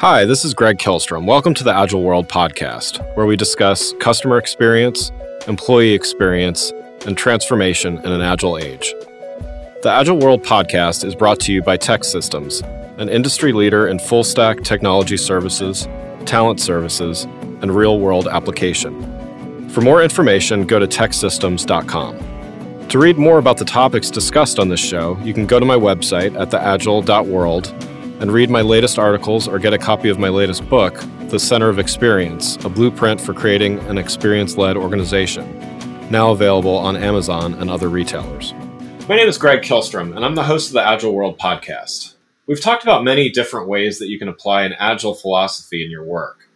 Hi, this is Greg Kihlstrom. Welcome to the Agile World podcast, where we discuss customer experience, employee experience, and transformation in an agile age. The Agile World podcast is brought to you by TEKsystems, an industry leader in full stack technology services, talent services, and real world application. For more information, go to teksystems.com. To read more about the topics discussed on this show, you can go to my website at theagile.world and read my latest articles or get a copy of my latest book, The Center of Experience A Blueprint for Creating an Experience Led Organization, now available on Amazon and other retailers. My name is Greg Kihlstrom, and I'm the host of the Agile World podcast. We've talked about many different ways that you can apply an agile philosophy in your work.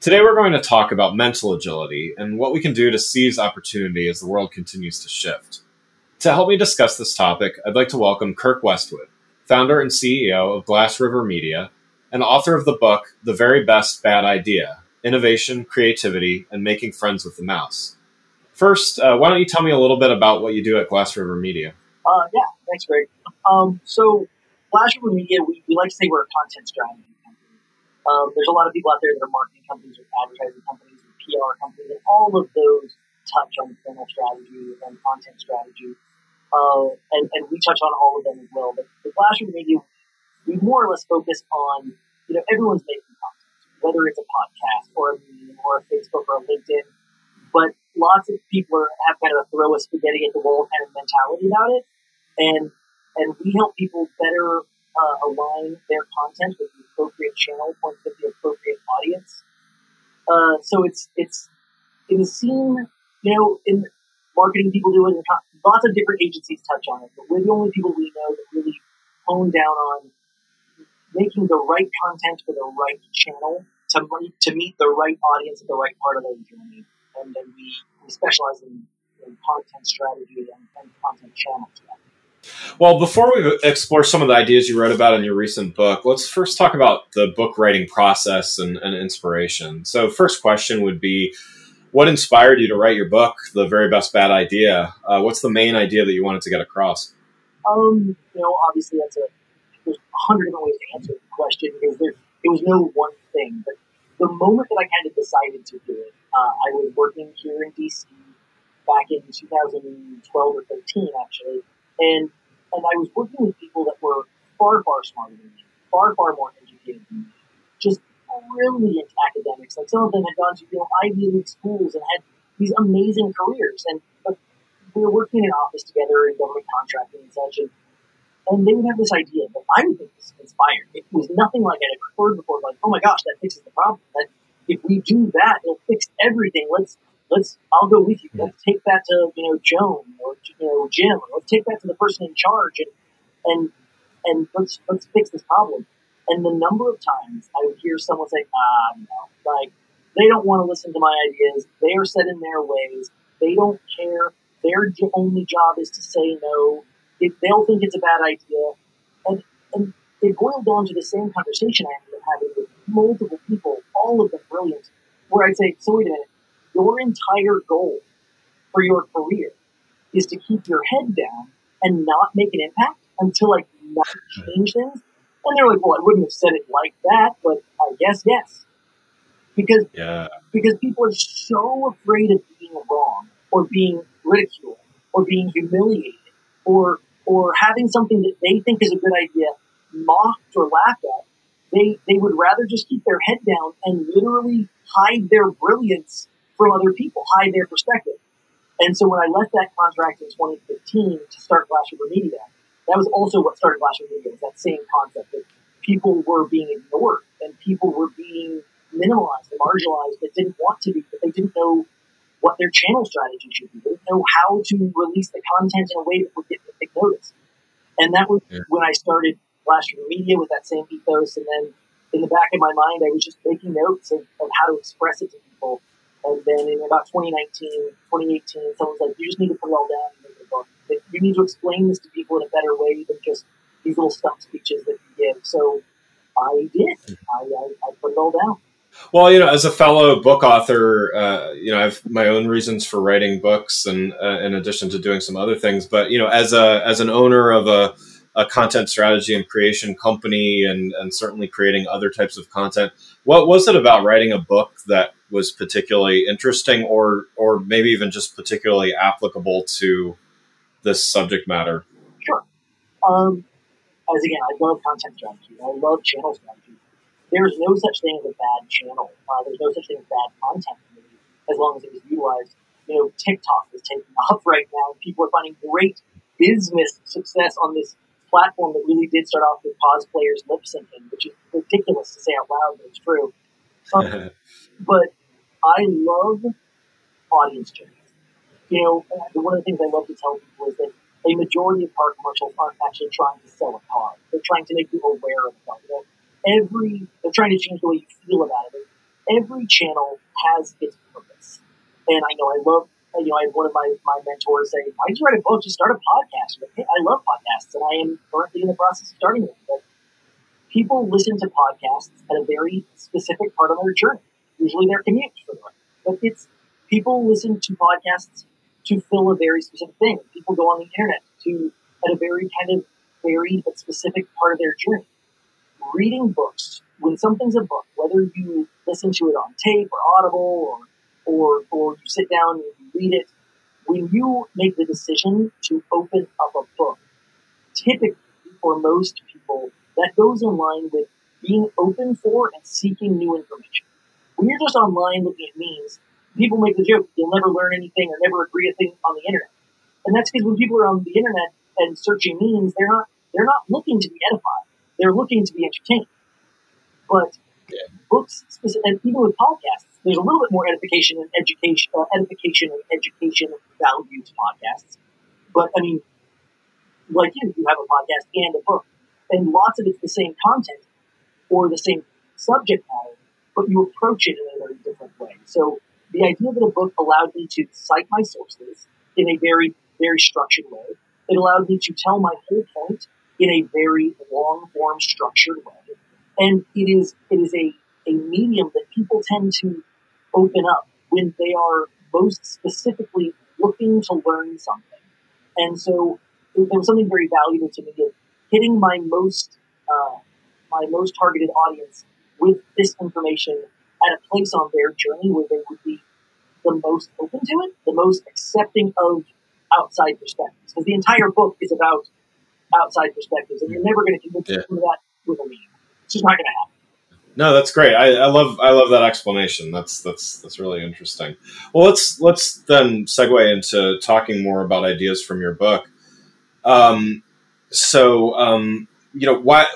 Today, we're going to talk about mental agility and what we can do to seize opportunity as the world continues to shift. To help me discuss this topic, I'd like to welcome Kirk Westwood founder and CEO of Glass River Media, and author of the book The Very Best Bad Idea Innovation, Creativity, and Making Friends with the Mouse. First, uh, why don't you tell me a little bit about what you do at Glass River Media? Uh, yeah, thanks, Greg. Um, so, Glass River Media, we, we like to say we're a content strategy company. Um, there's a lot of people out there that are marketing companies or advertising companies or PR companies, and all of those touch on channel strategy and content strategy. Uh, and, and we touch on all of them as well. But the Glass River Media, we more or less focus on, you know, everyone's making content, whether it's a podcast or a meme or a Facebook or a LinkedIn. But lots of people are, have kind of a throw a spaghetti at the wall kind of mentality about it. And, and we help people better uh, align their content with the appropriate channel points with the appropriate audience. Uh, so it's, it's, it is seen, you know, in marketing people do it, and lots of different agencies touch on it. But we're the only people we know that really hone down on making the right content for the right channel to to meet the right audience at the right part of their journey. And then we, we specialize in, in content strategy and, and content channel strategy. Well, before we explore some of the ideas you wrote about in your recent book, let's first talk about the book writing process and, and inspiration. So, first question would be what inspired you to write your book, The Very Best Bad Idea? Uh, what's the main idea that you wanted to get across? Um, you know, obviously that's a there's a hundred different ways to answer the question because there it was no one thing. But the moment that I kind of decided to do it, uh, I was working here in DC back in 2012 or 13 actually, and and I was working with people that were far far smarter than me, far far more educated than me, just brilliant academics. Like some of them had gone to you know Ivy League schools and had these amazing careers. And we were working in an office together in government contracting and such. And, and they would have this idea that I would think this is inspired. It was nothing like I'd ever heard before. Like, oh my gosh, that fixes the problem. That if we do that, it'll fix everything. Let's let's I'll go with you. Let's take that to you know Joan or you know Jim. Or let's take that to the person in charge and and and let's let's fix this problem. And the number of times I would hear someone say, ah, no, like, they don't want to listen to my ideas. They are set in their ways. They don't care. Their only job is to say no. If they'll think it's a bad idea. And, and it boiled down to the same conversation I ended up having with multiple people, all of them brilliant, where I'd say, so wait a minute, your entire goal for your career is to keep your head down and not make an impact until like not change things. And they're like, well, I wouldn't have said it like that, but I guess yes. Because yeah. because people are so afraid of being wrong or being ridiculed or being humiliated or or having something that they think is a good idea mocked or laughed at. They they would rather just keep their head down and literally hide their brilliance from other people, hide their perspective. And so when I left that contract in 2015 to start River Media, that was also what started River Media, was that same concept that people were being ignored and people were being minimalized and marginalized that didn't want to be, but they didn't know what their channel strategy should be. They didn't know how to release the content in a way that would get big notice. And that was yeah. when I started Glass River Media with that same ethos. And then in the back of my mind, I was just making notes of, of how to express it to people. And then in about 2019, 2018, someone's like, you just need to put it all down and make a book that you need to explain this to people in a better way than just these little stump speeches that you give. So I did. I, I, I put it all down. Well, you know, as a fellow book author, uh, you know, I have my own reasons for writing books, and uh, in addition to doing some other things. But you know, as a as an owner of a a content strategy and creation company and, and certainly creating other types of content. What was it about writing a book that was particularly interesting or or maybe even just particularly applicable to this subject matter? Sure. Um, as again, I love content strategy. I love channel strategy. There's no such thing as a bad channel. Uh, there's no such thing as bad content as long as it is utilized. You know, TikTok is taking off right now. People are finding great business success on this platform that really did start off with cosplayers lip syncing, which is ridiculous to say out loud, but it's true. Um, but I love audience journeys. You know, one of the things I love to tell people is that a majority of car commercials aren't actually trying to sell a car. They're trying to make people aware of car. You know, every they're trying to change the way you feel about it. Every channel has its purpose, and I know I love. You know, I had one of my, my mentors say, "Why did you write a book? Just start a podcast." Hey, I love podcasts, and I am currently in the process of starting one. But people listen to podcasts at a very specific part of their journey. Usually, their commute. But it's people listen to podcasts to fill a very specific thing. People go on the internet to at a very kind of varied but specific part of their journey. Reading books, when something's a book, whether you listen to it on tape or audible or or, or you sit down and you read it, when you make the decision to open up a book, typically for most people, that goes in line with being open for and seeking new information. When you're just online looking at memes, people make the joke you'll never learn anything or never agree a thing on the internet. And that's because when people are on the internet and searching memes, they're not they're not looking to be edified. They're looking to be entertained. But yeah. books, and even with podcasts, there's a little bit more edification and education, uh, edification and education value to podcasts. But I mean, like you, you have a podcast and a book, and lots of it's the same content or the same subject matter, but you approach it in a very different way. So the idea that a book allowed me to cite my sources in a very, very structured way. It allowed me to tell my whole point in a very long form structured way. And it is it is a, a medium that people tend to open up when they are most specifically looking to learn something. And so there was something very valuable to me of hitting my most uh, my most targeted audience with this information at a place on their journey where they would be the most open to it, the most accepting of outside perspectives. Because the entire book is about outside perspectives, and you're never going to convince yeah. them of that with a meme. It's just not going to happen. No, that's great. I, I, love I love that explanation. That's that's that's really interesting. Well, let's let's then segue into talking more about ideas from your book. Um, so, um, you know, why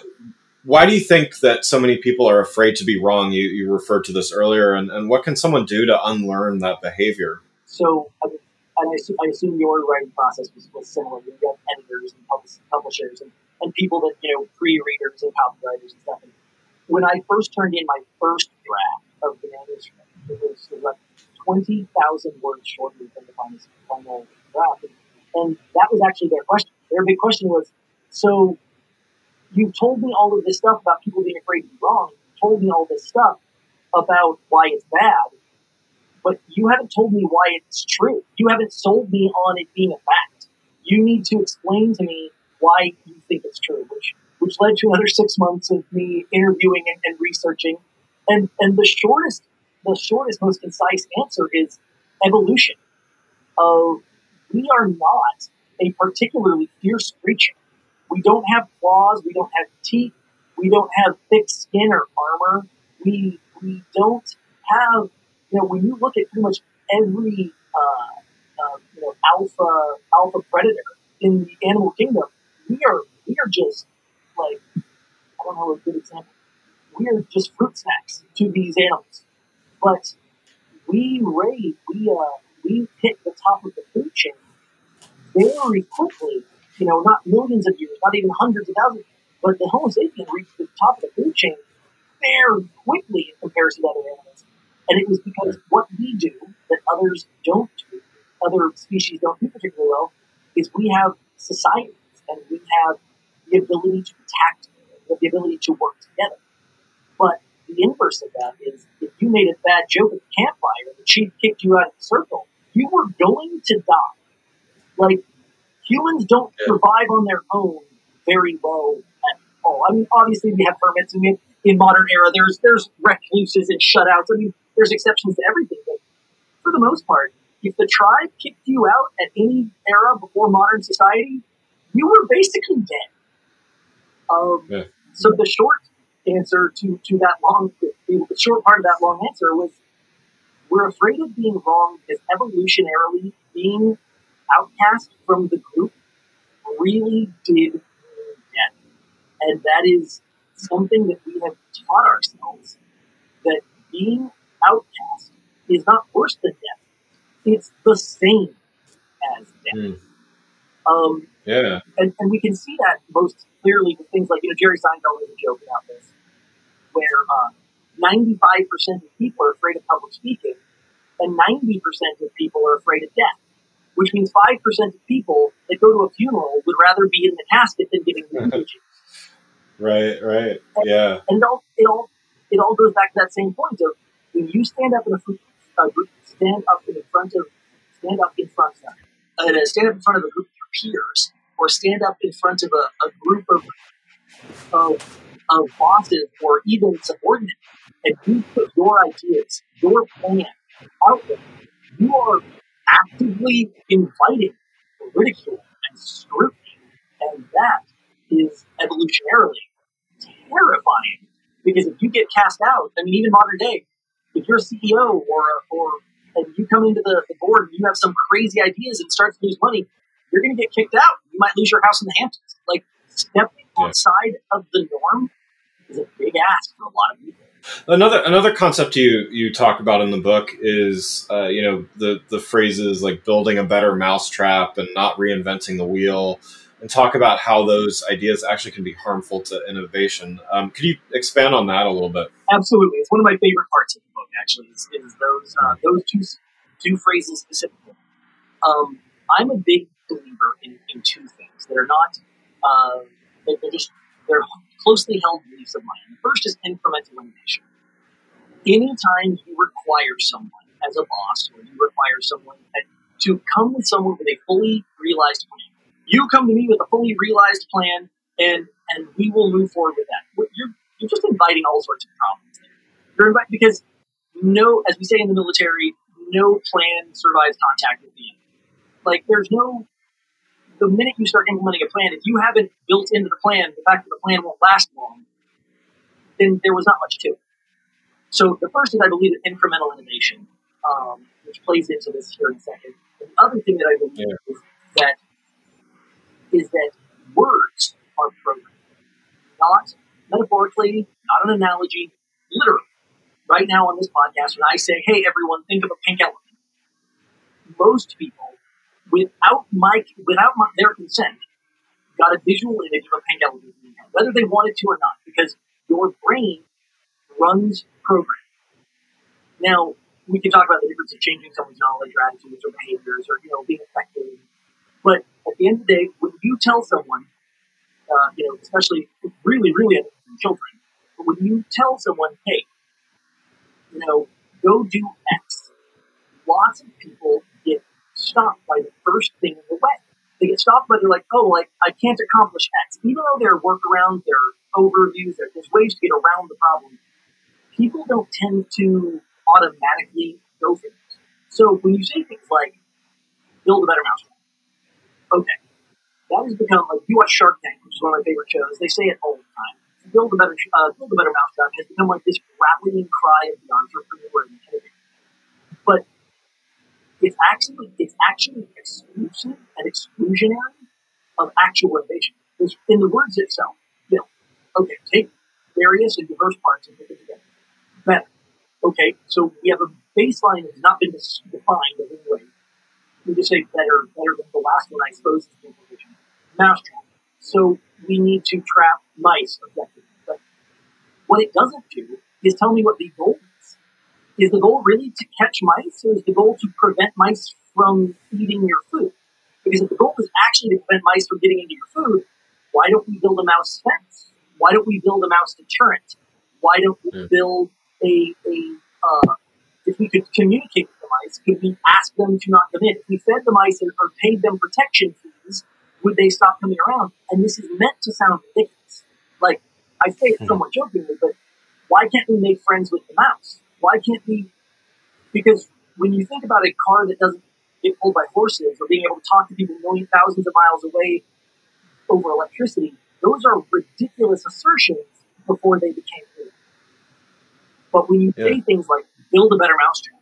why do you think that so many people are afraid to be wrong? You, you referred to this earlier, and, and what can someone do to unlearn that behavior? So, I assume, I assume your writing process was, was similar. You have editors and publishers and, and people that, you know, pre-readers and copywriters and stuff. And when I first turned in my first draft of the manuscript, it was, it was like 20,000 words shorter than the final, final draft. And, and that was actually their question. Their big question was, so you've told me all of this stuff about people being afraid to be wrong. You've told me all this stuff about why it's bad, but you haven't told me why it's true. You haven't sold me on it being a fact. You need to explain to me why you think it's true, which which led to another six months of me interviewing and, and researching. And and the shortest the shortest, most concise answer is evolution. Of we are not a particularly fierce creature. We don't have claws. We don't have teeth. We don't have thick skin or armor. We we don't have you know when you look at pretty much every uh, uh, you know alpha alpha predator in the animal kingdom, we are we are just like I don't know a good example. We are just fruit snacks to these animals, but we raid we uh, we hit the top of the food chain very quickly you know, not millions of years, not even hundreds of thousands, but the Homo sapien reached the top of the food chain very quickly in comparison to other animals. And it was because what we do that others don't do, other species don't do particularly well, is we have societies and we have the ability to attack, the ability to work together. But the inverse of that is if you made a bad joke at the campfire, the chief kicked you out of the circle, you were going to die. Like humans don't survive on their own very low at all. I mean, obviously we have permits in, in modern era. There's there's recluses and shutouts. I mean, there's exceptions to everything, but for the most part, if the tribe kicked you out at any era before modern society, you were basically dead. Um, yeah. So the short answer to, to that long, the short part of that long answer was we're afraid of being wrong because evolutionarily being outcast from the group really did death. And that is something that we have taught ourselves that being outcast is not worse than death. It's the same as death. Mm. Um, yeah. And, and we can see that most clearly with things like, you know, Jerry Seinfeld made a joke about this, where uh, 95% of people are afraid of public speaking, and 90% of people are afraid of death, which means 5% of people that go to a funeral would rather be in the casket than giving the eulogy. right, right, and, yeah. And it all, it, all, it all goes back to that same point of when you stand up in a uh, stand up in front of, stand up in front of, uh, stand up in front of a group of your peers, or stand up in front of a, a group of, of of bosses or even subordinates, and you put your ideas, your plan out there, you are actively inviting ridicule and scrutiny. And that is evolutionarily terrifying. Because if you get cast out, I mean, even modern day, if you're a CEO or, or and you come into the, the board and you have some crazy ideas and start to lose money, you're going to get kicked out. You might lose your house in the Hamptons. Like, stepping outside of the norm is a big ask for a lot of people. Another another concept you you talk about in the book is uh, you know the the phrases like building a better mousetrap and not reinventing the wheel, and talk about how those ideas actually can be harmful to innovation. Um, could you expand on that a little bit? Absolutely, it's one of my favorite parts of the book. Actually, is, is those uh, those two two phrases specifically. Um, I'm a big believer in, in two things that are not uh, they're just they're closely held beliefs of mine. The first is incremental innovation. Anytime you require someone as a boss, or you require someone to come with someone with a fully realized plan, you come to me with a fully realized plan, and and we will move forward with that. You're you're just inviting all sorts of problems. You're inviting because no, as we say in the military, no plan survives contact with the enemy. Like there's no the minute you start implementing a plan, if you haven't built into the plan the fact that the plan won't last long, then there was not much to it. So the first is, I believe, incremental innovation, um, which plays into this here in a second. The other thing that I believe yeah. is that is that words are programmed, not metaphorically, not an analogy, literally. Right now on this podcast, when I say, "Hey, everyone, think of a pink elephant," most people without my without my, their consent, got a visual image of a elephant in head, whether they wanted to or not, because your brain runs programs. Now, we can talk about the difference of changing someone's knowledge or attitudes or behaviors or, you know, being effective. But at the end of the day, when you tell someone, uh, you know, especially really, really children, but when you tell someone, hey, you know, go do X, lots of people stopped by the first thing in the way. They get stopped by they're like, oh, like I can't accomplish X. Even though there are workarounds, there are overviews, there's ways to get around the problem. People don't tend to automatically go for this. So when you say things like build a better mousetrap, okay, that has become like you watch Shark Tank, which is one of my favorite shows. They say it all the time. Build a better, uh, build a better mousetrap has become like this rallying cry of the entrepreneur and. But it's actually it's actually exclusive and exclusionary of actual innovation. Because in the words itself, you know, okay, take various and diverse parts and put them together. Better. Okay, so we have a baseline that has not been defined in any way. We just say better, better than the last one, I suppose, is the implication. Mousetrap. So we need to trap mice. But what it doesn't do is tell me what the goal is the goal really to catch mice, or is the goal to prevent mice from eating your food? Because if the goal is actually to prevent mice from getting into your food, why don't we build a mouse fence? Why don't we build a mouse deterrent? Why don't we hmm. build a, a uh, if we could communicate with the mice, could we ask them to not come in? If we fed the mice or paid them protection fees, would they stop coming around? And this is meant to sound ridiculous. Like I say it somewhat jokingly, but why can't we make friends with the mouse? Why can't we? Because when you think about a car that doesn't get pulled by horses or being able to talk to people million thousands of miles away over electricity, those are ridiculous assertions before they became real. But when you yeah. say things like build a better mousetrap,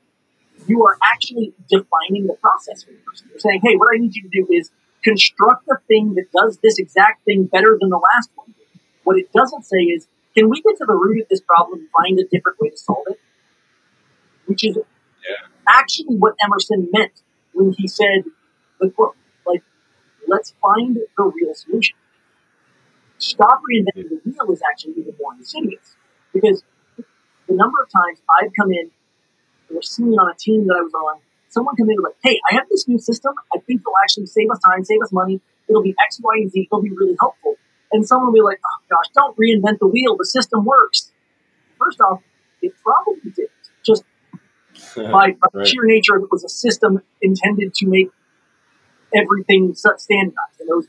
you are actually defining the process for the person. You're saying, hey, what I need you to do is construct a thing that does this exact thing better than the last one. What it doesn't say is, can we get to the root of this problem and find a different way to solve it? Which is yeah. actually what Emerson meant when he said the quote, like, let's find the real solution. Stop reinventing the wheel is actually even more insidious because the number of times I've come in or seen on a team that I was on, someone come in and like, hey, I have this new system. I think it'll actually save us time, save us money. It'll be X, Y, and Z. It'll be really helpful. And someone will be like, oh gosh, don't reinvent the wheel. The system works. First off, it probably did. By, by right. sheer nature, it was a system intended to make everything standardized. And those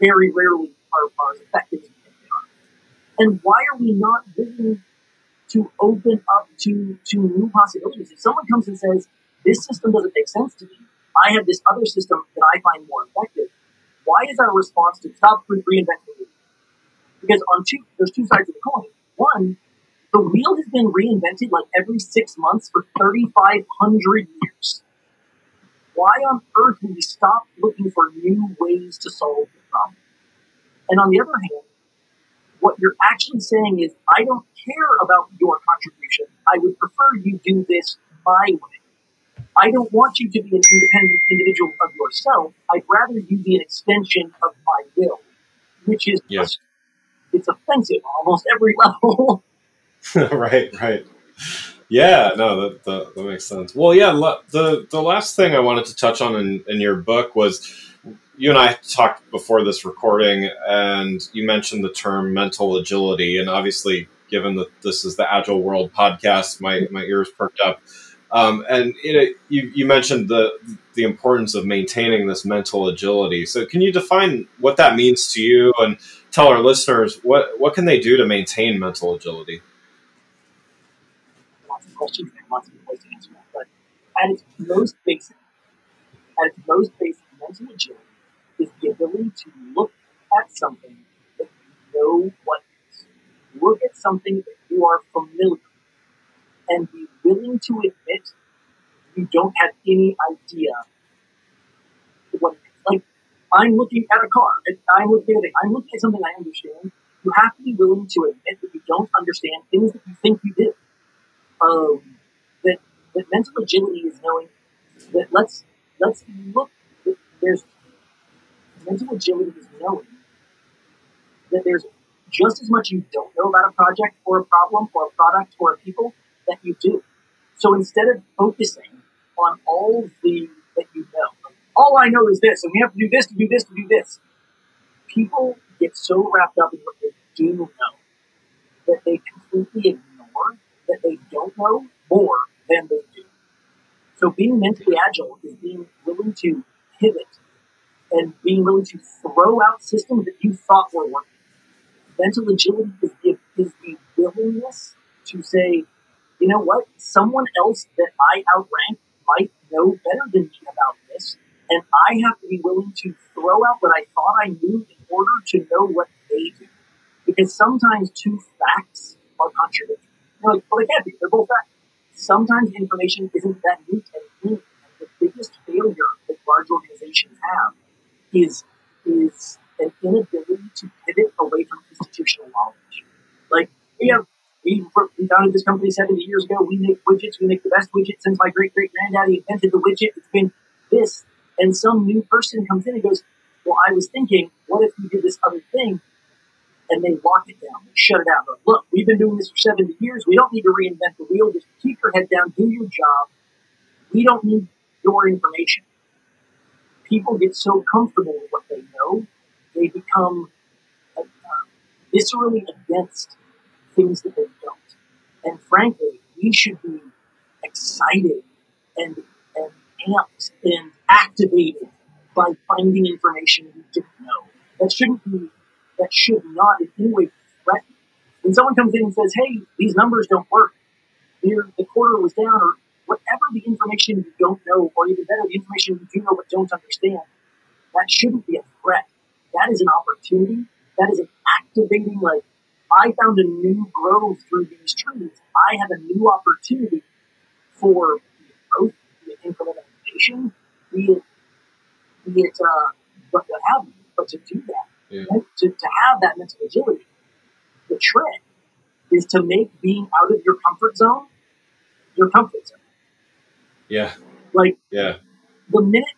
very rarely are, are as effective as they are. And why are we not willing to open up to, to new possibilities? If someone comes and says, this system doesn't make sense to me, I have this other system that I find more effective, why is our response to stop reinventing the wheel? Because on two, there's two sides of the coin. One, the wheel has been reinvented like every six months for 3,500 years. Why on earth would we stop looking for new ways to solve the problem? And on the other hand, what you're actually saying is, I don't care about your contribution. I would prefer you do this my way. I don't want you to be an independent individual of yourself. I'd rather you be an extension of my will, which is yes. just, it's offensive on almost every level. right, right. Yeah, no, that, that, that, makes sense. Well, yeah, the the last thing I wanted to touch on in, in your book was you and I talked before this recording, and you mentioned the term mental agility. And obviously, given that this is the Agile World podcast, my, my ears perked up. Um, and it, you, you mentioned the the importance of maintaining this mental agility. So, can you define what that means to you, and tell our listeners what what can they do to maintain mental agility? Questions and of ways to answer that. But at its most basic, at its most basic, mental agility is the ability to look at something that you know what is. Look at something that you are familiar with and be willing to admit you don't have any idea what it is. Like, I'm looking at a car. And I'm looking at, I'm looking at something I understand. You have to be willing to admit that you don't understand things that you think you do. Um, that, that mental agility is knowing that let's let's look. There's mental agility is knowing that there's just as much you don't know about a project or a problem or a product or a people that you do. So instead of focusing on all the that you know, all I know is this, and we have to do this to do this to do this. People get so wrapped up in what they do know that they completely ignore that they don't know more than they do. So being mentally agile is being willing to pivot and being willing to throw out systems that you thought were working. Mental agility is the, is the willingness to say, you know what, someone else that I outrank might know better than me about this, and I have to be willing to throw out what I thought I knew in order to know what they do. Because sometimes two facts are contradictory. Like, well, they can't be. They're both facts. Sometimes information isn't that neat and clean. The biggest failure that large organizations have is is an inability to pivot away from institutional knowledge. Like we have we, we founded this company 70 years ago. We make widgets. We make the best widget since my great great granddaddy invented the widget. It's been this, and some new person comes in and goes, "Well, I was thinking, what if we did this other thing?" And they lock it down, they shut it down. But look, we've been doing this for 70 years. We don't need to reinvent the wheel. Just keep your head down, do your job. We don't need your information people get so comfortable with what they know, they become uh, viscerally against things that they don't. And frankly, we should be excited and, and amped and activated by finding information we didn't know. That shouldn't be, that should not in any way be threaten. When someone comes in and says, hey, these numbers don't work, here the quarter was down, or whatever the information you don't know, or even better, the information you do know but don't understand, that shouldn't be a threat. That is an opportunity. That is an activating, like, I found a new growth through these trees. I have a new opportunity for growth, be incremental be it, be it uh, what have you. But to do that, yeah. to, to have that mental agility, the trick is to make being out of your comfort zone your comfort zone. Yeah. Like, yeah. The minute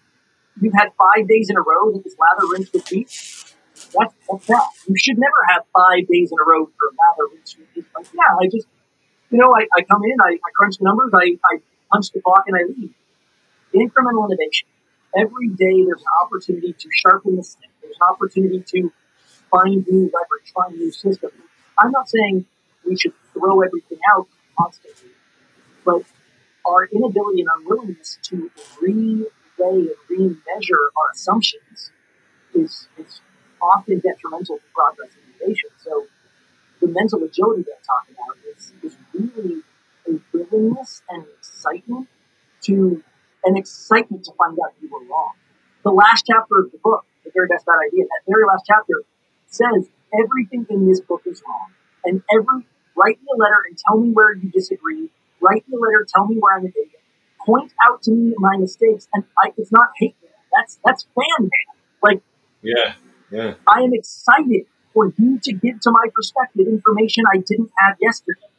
you've had five days in a row that is lather, rinse, repeat, that's, that's that. You should never have five days in a row for a lather, rinse, repeat. Like, yeah, I just, you know, I, I come in, I, I crunch the numbers, I, I punch the clock, and I leave. Incremental innovation. Every day there's an opportunity to sharpen the stick. There's an opportunity to find new leverage, find new systems. I'm not saying we should throw everything out constantly, but our inability and unwillingness to reweigh and remeasure our assumptions is, is often detrimental to progress and innovation. So the mental agility that I'm talking about is, is really a willingness and excitement to an excitement to find out you were wrong. The last chapter of the book, The Very Best Bad Idea, that very last chapter says everything in this book is wrong. And every write me a letter and tell me where you disagree. Write me a letter, tell me where I'm an idiot. Point out to me my mistakes, and I, it's not hate mail. That's that's fan mail. Like, yeah, yeah. I am excited for you to give to my perspective information I didn't have yesterday,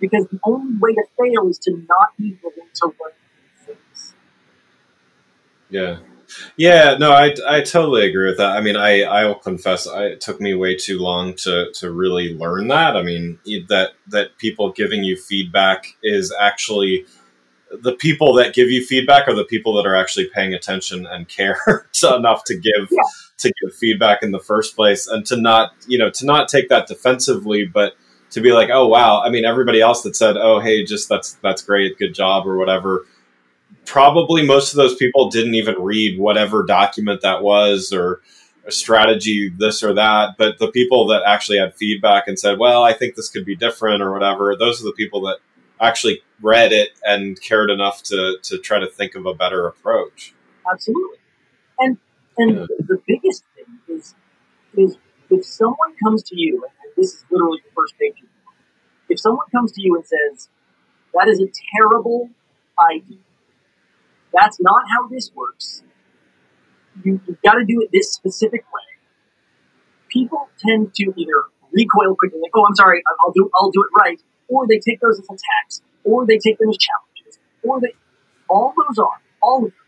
because the only way to fail is to not be willing to learn. Yeah. Yeah, no, I, I totally agree with that. I mean, I, I will confess, I, it took me way too long to, to really learn that. I mean, that, that people giving you feedback is actually the people that give you feedback are the people that are actually paying attention and care enough to give, yeah. to give feedback in the first place and to not, you know, to not take that defensively, but to be like, oh, wow. I mean, everybody else that said, oh, hey, just that's, that's great. Good job or whatever probably most of those people didn't even read whatever document that was or a strategy this or that but the people that actually had feedback and said well i think this could be different or whatever those are the people that actually read it and cared enough to to try to think of a better approach absolutely and and yeah. the biggest thing is is if someone comes to you and this is literally the first page if someone comes to you and says that is a terrible idea that's not how this works. You, have got to do it this specific way. People tend to either recoil quickly, like, "Oh, I'm sorry, I'll do, I'll do it right," or they take those as attacks, or they take them as challenges, or they, all those are, all of them.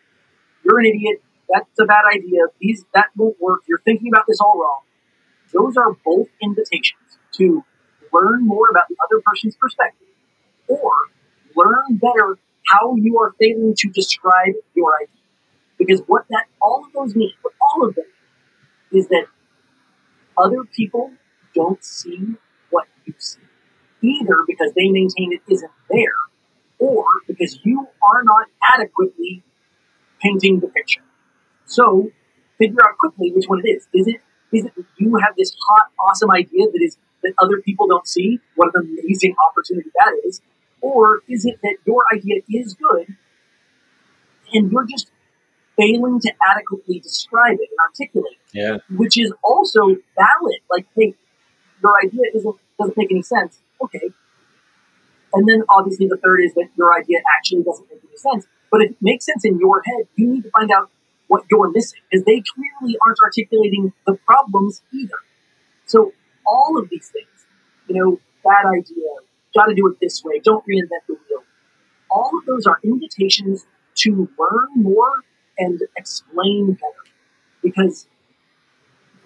You're an idiot. That's a bad idea. These that won't work. You're thinking about this all wrong. Those are both invitations to learn more about the other person's perspective, or learn better how you are failing to describe your idea. Because what that, all of those mean, what all of them is that other people don't see what you see. Either because they maintain it isn't there, or because you are not adequately painting the picture. So figure out quickly which one it is. Is it is it you have this hot, awesome idea that is that other people don't see? What an amazing opportunity that is. Or is it that your idea is good and you're just failing to adequately describe it and articulate it? Yeah. Which is also valid. Like, hey, your idea isn't doesn't make any sense. Okay. And then obviously the third is that your idea actually doesn't make any sense. But if it makes sense in your head, you need to find out what you're missing because they clearly aren't articulating the problems either. So all of these things, you know, bad idea, got to do it this way. Don't reinvent the wheel. All of those are invitations to learn more and explain better, because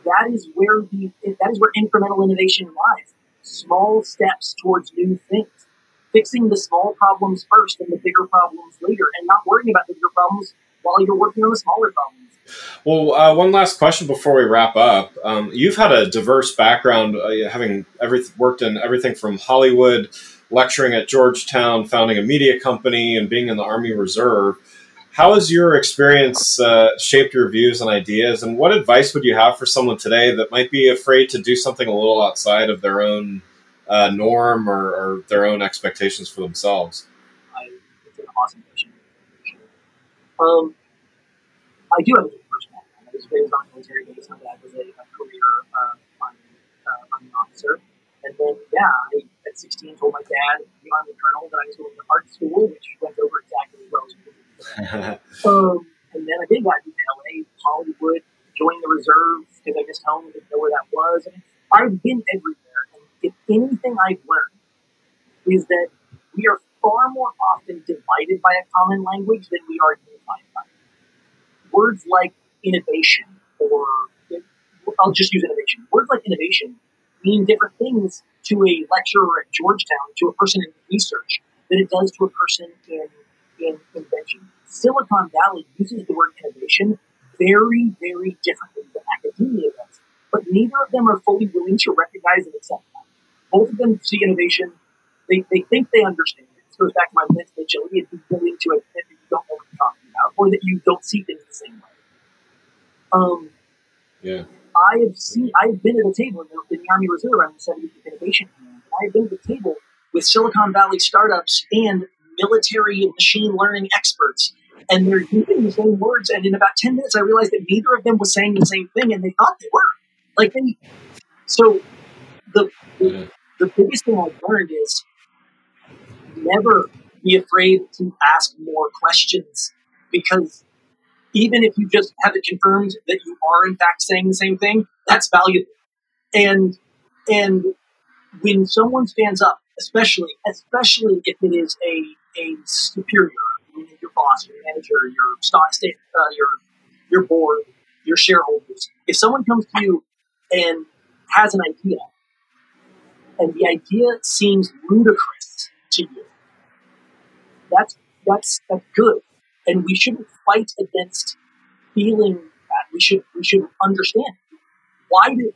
that is where the that is where incremental innovation lies. Small steps towards new things, fixing the small problems first and the bigger problems later, and not worrying about the bigger problems while you're working on the smaller problems. Well, uh, one last question before we wrap up. Um, you've had a diverse background, uh, having every, worked in everything from Hollywood, lecturing at Georgetown, founding a media company, and being in the Army Reserve. how has your experience uh, shaped your views and ideas? And what advice would you have for someone today that might be afraid to do something a little outside of their own uh, norm or, or, their own expectations for themselves? I, it's an awesome question. Um, I do have a different background. I was raised on military base. My dad was a, a career uh, Army, uh, Army officer. And then, yeah, I, at 16, told my dad, the Army colonel, that I was going to art school, which went over exactly as well as um, and then I did got to LA, Hollywood, joined the reserve because I just home, didn't know where that was. And I've been everywhere. And if anything I've learned is that we are far more often divided by a common language than we are. Words like innovation or I'll just use innovation. Words like innovation mean different things to a lecturer at Georgetown, to a person in research, than it does to a person in in invention. Silicon Valley uses the word innovation very, very differently than academia does, but neither of them are fully willing to recognize and accept that. Both of them see innovation, they, they think they understand it. This goes back to my mental agility and be willing to admit that you don't know what about or that you don't see things the same way. Um, yeah. I have seen, I've been at a table in the, in the Army Reserve, I'm the 70th Innovation Command, I've been at the table with Silicon Valley startups and military and machine learning experts. And they're using the same words. And in about 10 minutes, I realized that neither of them was saying the same thing, and they thought they were. Like, they, so the, the, the biggest thing I've learned is never be afraid to ask more questions because even if you just have it confirmed that you are in fact saying the same thing, that's valuable. And and when someone stands up, especially especially if it is a a superior, your boss, your manager, your stock state, uh, your your board, your shareholders. If someone comes to you and has an idea, and the idea seems ludicrous to you, that's that's that's good, and we shouldn't fight against feeling that. We should we should understand why do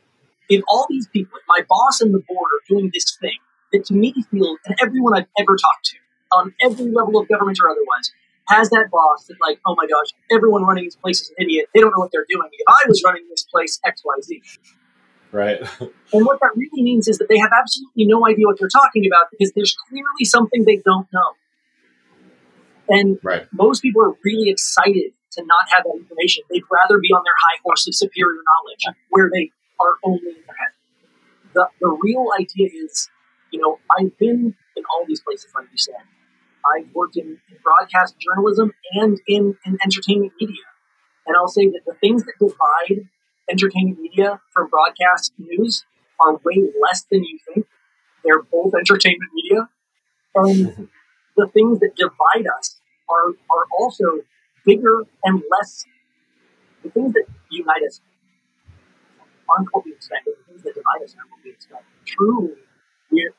if all these people, my boss and the board, are doing this thing that to me feels, and everyone I've ever talked to, on every level of government or otherwise has that boss that like, oh my gosh, everyone running this place is an idiot. They don't know what they're doing. If I was running this place, X, Y, Z. Right. and what that really means is that they have absolutely no idea what they're talking about because there's clearly something they don't know. And right. most people are really excited to not have that information. They'd rather be on their high horse of superior knowledge where they are only in their head. The, the real idea is, you know, I've been in all these places, like you said. I've worked in, in broadcast journalism and in, in entertainment media. And I'll say that the things that divide entertainment media from broadcast news are way less than you think. They're both entertainment media. And mm-hmm. The things that divide us are, are also bigger and less. The things that unite us aren't what we expect. The things that divide us aren't what we expect. Truly, we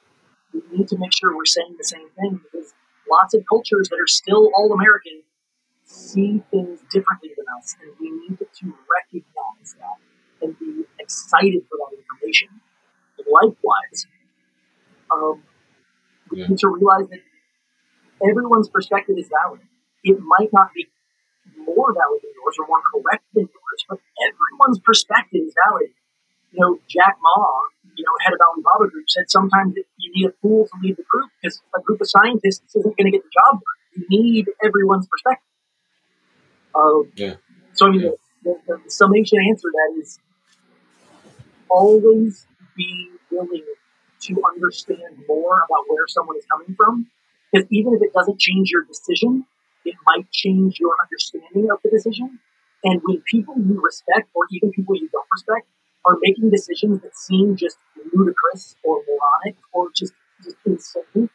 we need to make sure we're saying the same thing because lots of cultures that are still all American see things differently than us, and we need to recognize that and be excited for that information. And likewise, um, we yeah. need to realize that everyone's perspective is valid. It might not be more valid than yours or more correct than yours, but everyone's perspective is valid. You know, Jack Ma you know, head of Alibaba Group said sometimes you need a fool to lead the group because a group of scientists isn't going to get the job done. You need everyone's perspective. Um, yeah. So I mean, yeah. the, the, the summation answer that is always be willing to understand more about where someone is coming from, because even if it doesn't change your decision, it might change your understanding of the decision. And when people you respect, or even people you don't respect, are making decisions that seem just ludicrous or moronic or just, just insane,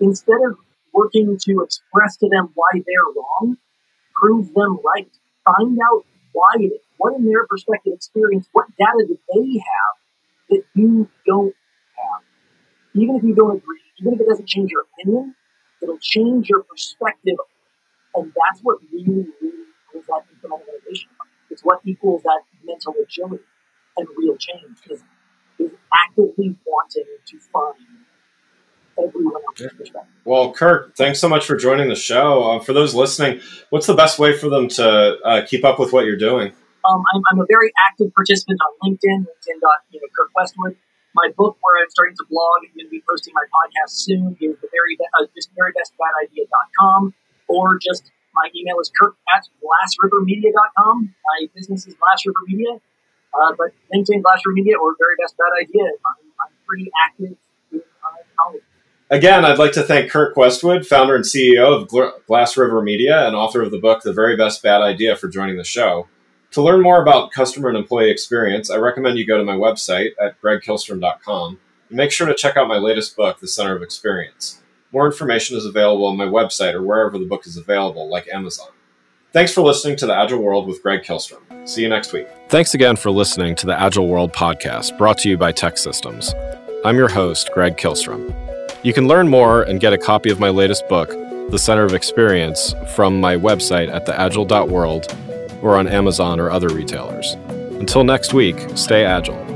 instead of working to express to them why they're wrong, prove them right. Find out why it is. What in their perspective experience, what data do they have that you don't have? Even if you don't agree, even if it doesn't change your opinion, it'll change your perspective. And that's what really, really is that incremental innovation. It's what equals that mental agility and real change is, is actively wanting to find everyone else Well, Kirk, thanks so much for joining the show. Uh, for those listening, what's the best way for them to uh, keep up with what you're doing? Um, I'm, I'm, a very active participant on LinkedIn, LinkedIn. You know, Kirk Westwood. My book, where I'm starting to blog and going to be posting my podcast soon, is the very be- uh, just verybestbadidea.com, or just my email is kirk at glassrivermedia.com. My business is Glass River Media, uh, but LinkedIn, Glass River Media, or Very Best Bad Idea. I'm, I'm pretty active in Again, I'd like to thank Kirk Westwood, founder and CEO of Glass River Media and author of the book The Very Best Bad Idea, for joining the show. To learn more about customer and employee experience, I recommend you go to my website at gregkihlstrom.com and make sure to check out my latest book, The Center of Experience. More information is available on my website or wherever the book is available, like Amazon. Thanks for listening to The Agile World with Greg Kihlstrom. See you next week. Thanks again for listening to the Agile World podcast brought to you by TEKsystems. I'm your host, Greg Kihlstrom. You can learn more and get a copy of my latest book, The Center of Experience, from my website at theagile.world or on Amazon or other retailers. Until next week, stay agile.